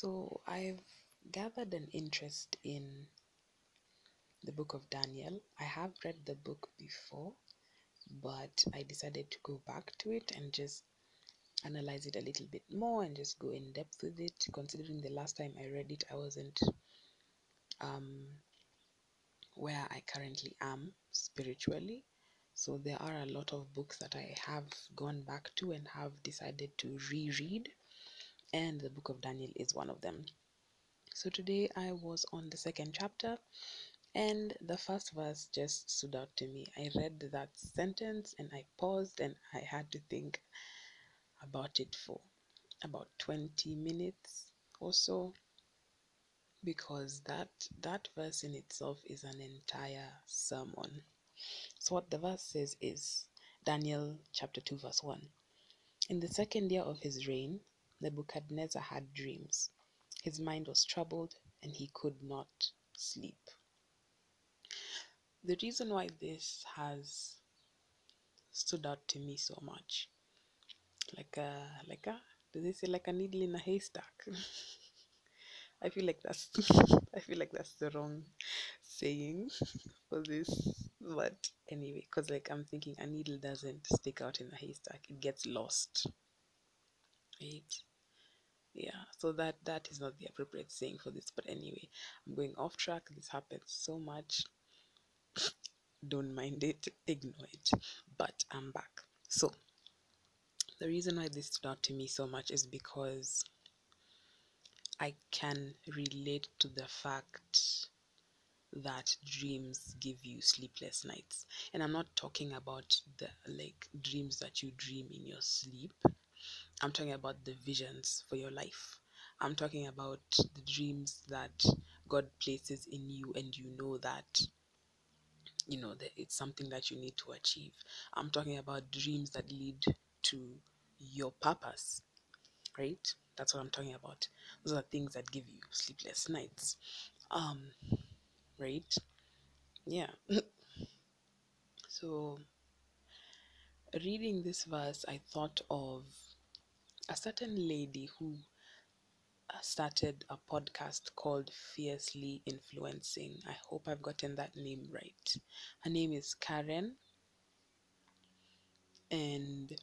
So I've gathered an interest in the book of Daniel. I have read the book before, but I decided to go back to it and just analyze it a little bit more and just go in depth with it. Considering the last time I read it, I wasn't um, where I currently am spiritually. So there are a lot of books that I have gone back to and have decided to reread, and the book of Daniel is one of them. So today I was on the second chapter, and the first verse just stood out to me. I read that sentence and I paused and I had to think about it for about 20 minutes or so because that that verse in itself is an entire sermon. So what the verse says is Daniel chapter 2 verse 1. In the second year of his reign, Nebuchadnezzar had dreams. His mind was troubled and he could not sleep. The reason why this has stood out to me so much, like a like a do they say like a needle in a haystack? I feel like that's I feel like that's the wrong saying for this. But anyway, because like I'm thinking a needle doesn't stick out in a haystack, it gets lost. Yeah, so that that is not the appropriate saying for this. But anyway, I'm going off track. This happens so much. Don't mind it, ignore it. But I'm back. So the reason why this stood out to me so much is because I can relate to the fact that dreams give you sleepless nights. And I'm not talking about the like dreams that you dream in your sleep. I'm talking about the visions for your life. I'm talking about the dreams that God places in you and you know that you know that it's something that you need to achieve. I'm talking about dreams that lead to your purpose, right? That's what I'm talking about. Those are things that give you sleepless nights. Um, right? Yeah. so, reading this verse, I thought of a certain lady who uh, started a podcast called Fiercely Influencing. I hope I've gotten that name right. Her name is Karen. And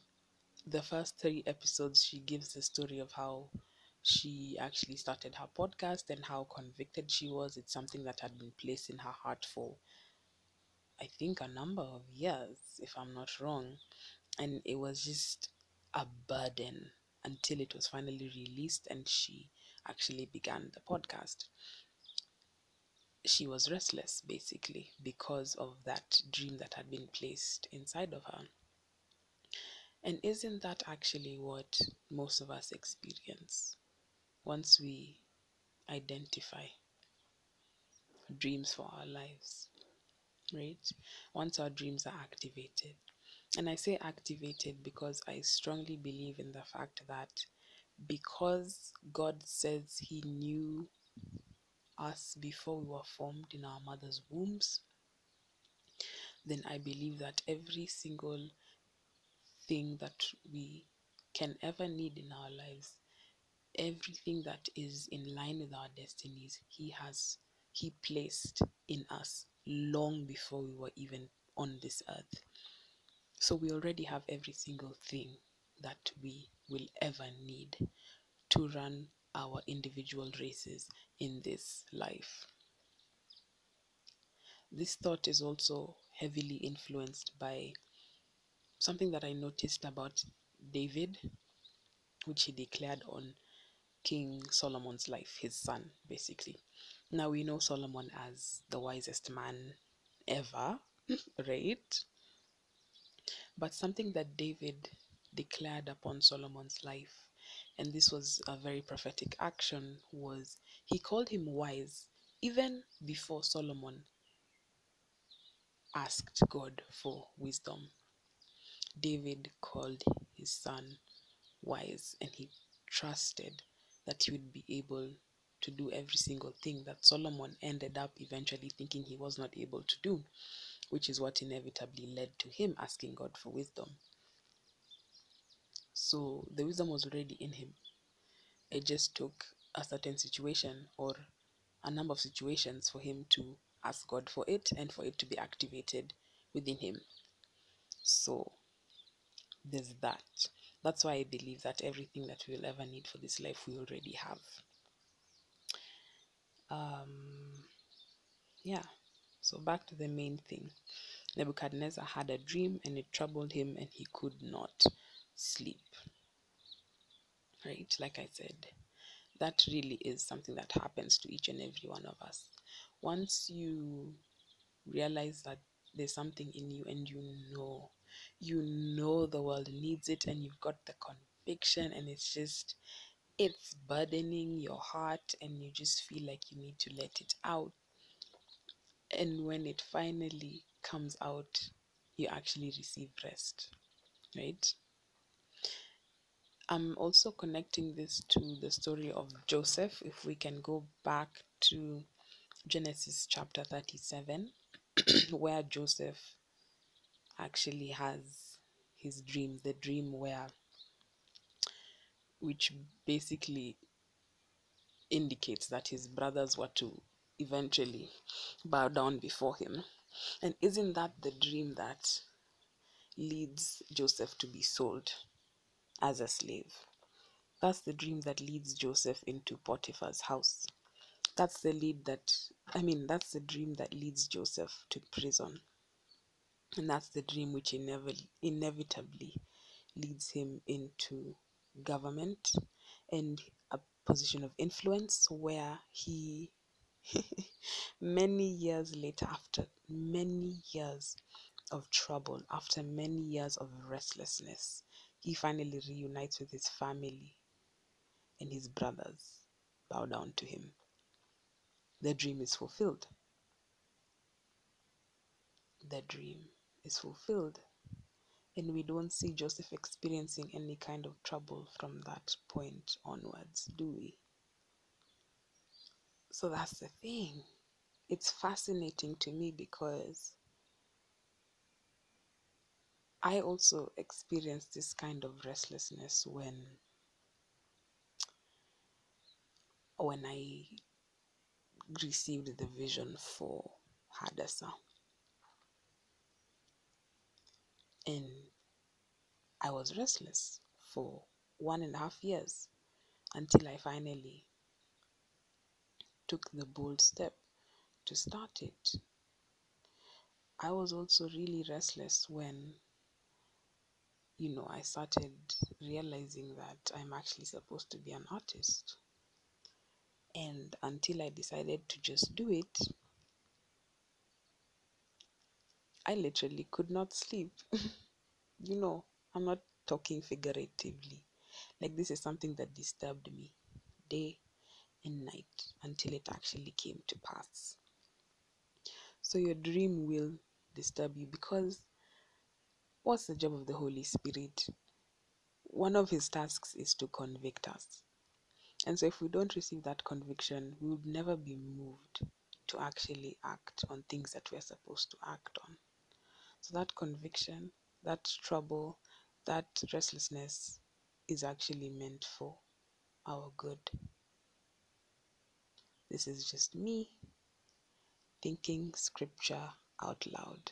the first three episodes, she gives the story of how she actually started her podcast and how convicted she was. It's something that had been placed in her heart for, I think, a number of years, if I'm not wrong. And it was just a burden until it was finally released and she actually began the podcast. She was restless basically because of that dream that had been placed inside of her. And isn't that actually what most of us experience once we identify dreams for our lives? Right? Once our dreams are activated. And I say activated because I strongly believe in the fact that because God says He knew us before we were formed in our mother's wombs, then I believe that every single thing that we can ever need in our lives, everything that is in line with our destinies, He has He placed in us long before we were even on this earth. So we already have every single thing that we will ever need to run our individual races in this life. This thought is also heavily influenced by something that I noticed about David, which he declared on King Solomon's life, his son, basically. Now we know Solomon as the wisest man ever, right? But something that David declared upon Solomon's life, and this was a very prophetic action, was he called him wise even before Solomon asked God for wisdom. David called his son wise and he trusted that he would be able to do every single thing that Solomon ended up eventually thinking he was not able to do, which is what inevitably led to him asking God for wisdom. So the wisdom was already in him. It just took a certain situation or a number of situations for him to ask God for it and for it to be activated within him. So there's that. That's why I believe that everything that we'll ever need for this life we already have. Um, yeah. So back to the main thing. Nebuchadnezzar had a dream and it troubled him and he could not sleep. Right? Like I said, that really is something that happens to each and every one of us. Once you realize that there's something in you and you know, you know the world needs it and you've got the conviction and it's just, it's burdening your heart and you just feel like you need to let it out. And when it finally comes out, you actually receive rest, right? I'm also connecting this to the story of Joseph. If we can go back to Genesis chapter 37, where Joseph actually has his dream, the dream where, which basically indicates that his brothers were to eventually bow down before him. And isn't that the dream that leads Joseph to be sold as a slave? That's the dream that leads Joseph into Potiphar's house. That's the lead that, I mean, that's the dream that leads Joseph to prison. And that's the dream which inevitably, inevitably leads him into government and a position of influence where he many years later, after many years of trouble, after many years of restlessness, he finally reunites with his family and his brothers bow down to him. The dream is fulfilled. The dream is fulfilled. And we don't see Joseph experiencing any kind of trouble from that point onwards, do we? So that's the thing. It's fascinating to me because I also experienced this kind of restlessness when when I received the vision for Hadassah. And I was restless for one and a half years until I finally took the bold step to start it. I was also really restless when, you know, I started realizing that I'm actually supposed to be an artist. And until I decided to just do it, I literally could not sleep. you know, I'm not talking figuratively. Like, this is something that disturbed me day and night until it actually came to pass. So, your dream will disturb you because what's the job of the Holy Spirit? One of his tasks is to convict us. And so, if we don't receive that conviction, we would never be moved to actually act on things that we're supposed to act on. So, that conviction, that trouble, that restlessness is actually meant for our good. This is just me thinking scripture out loud.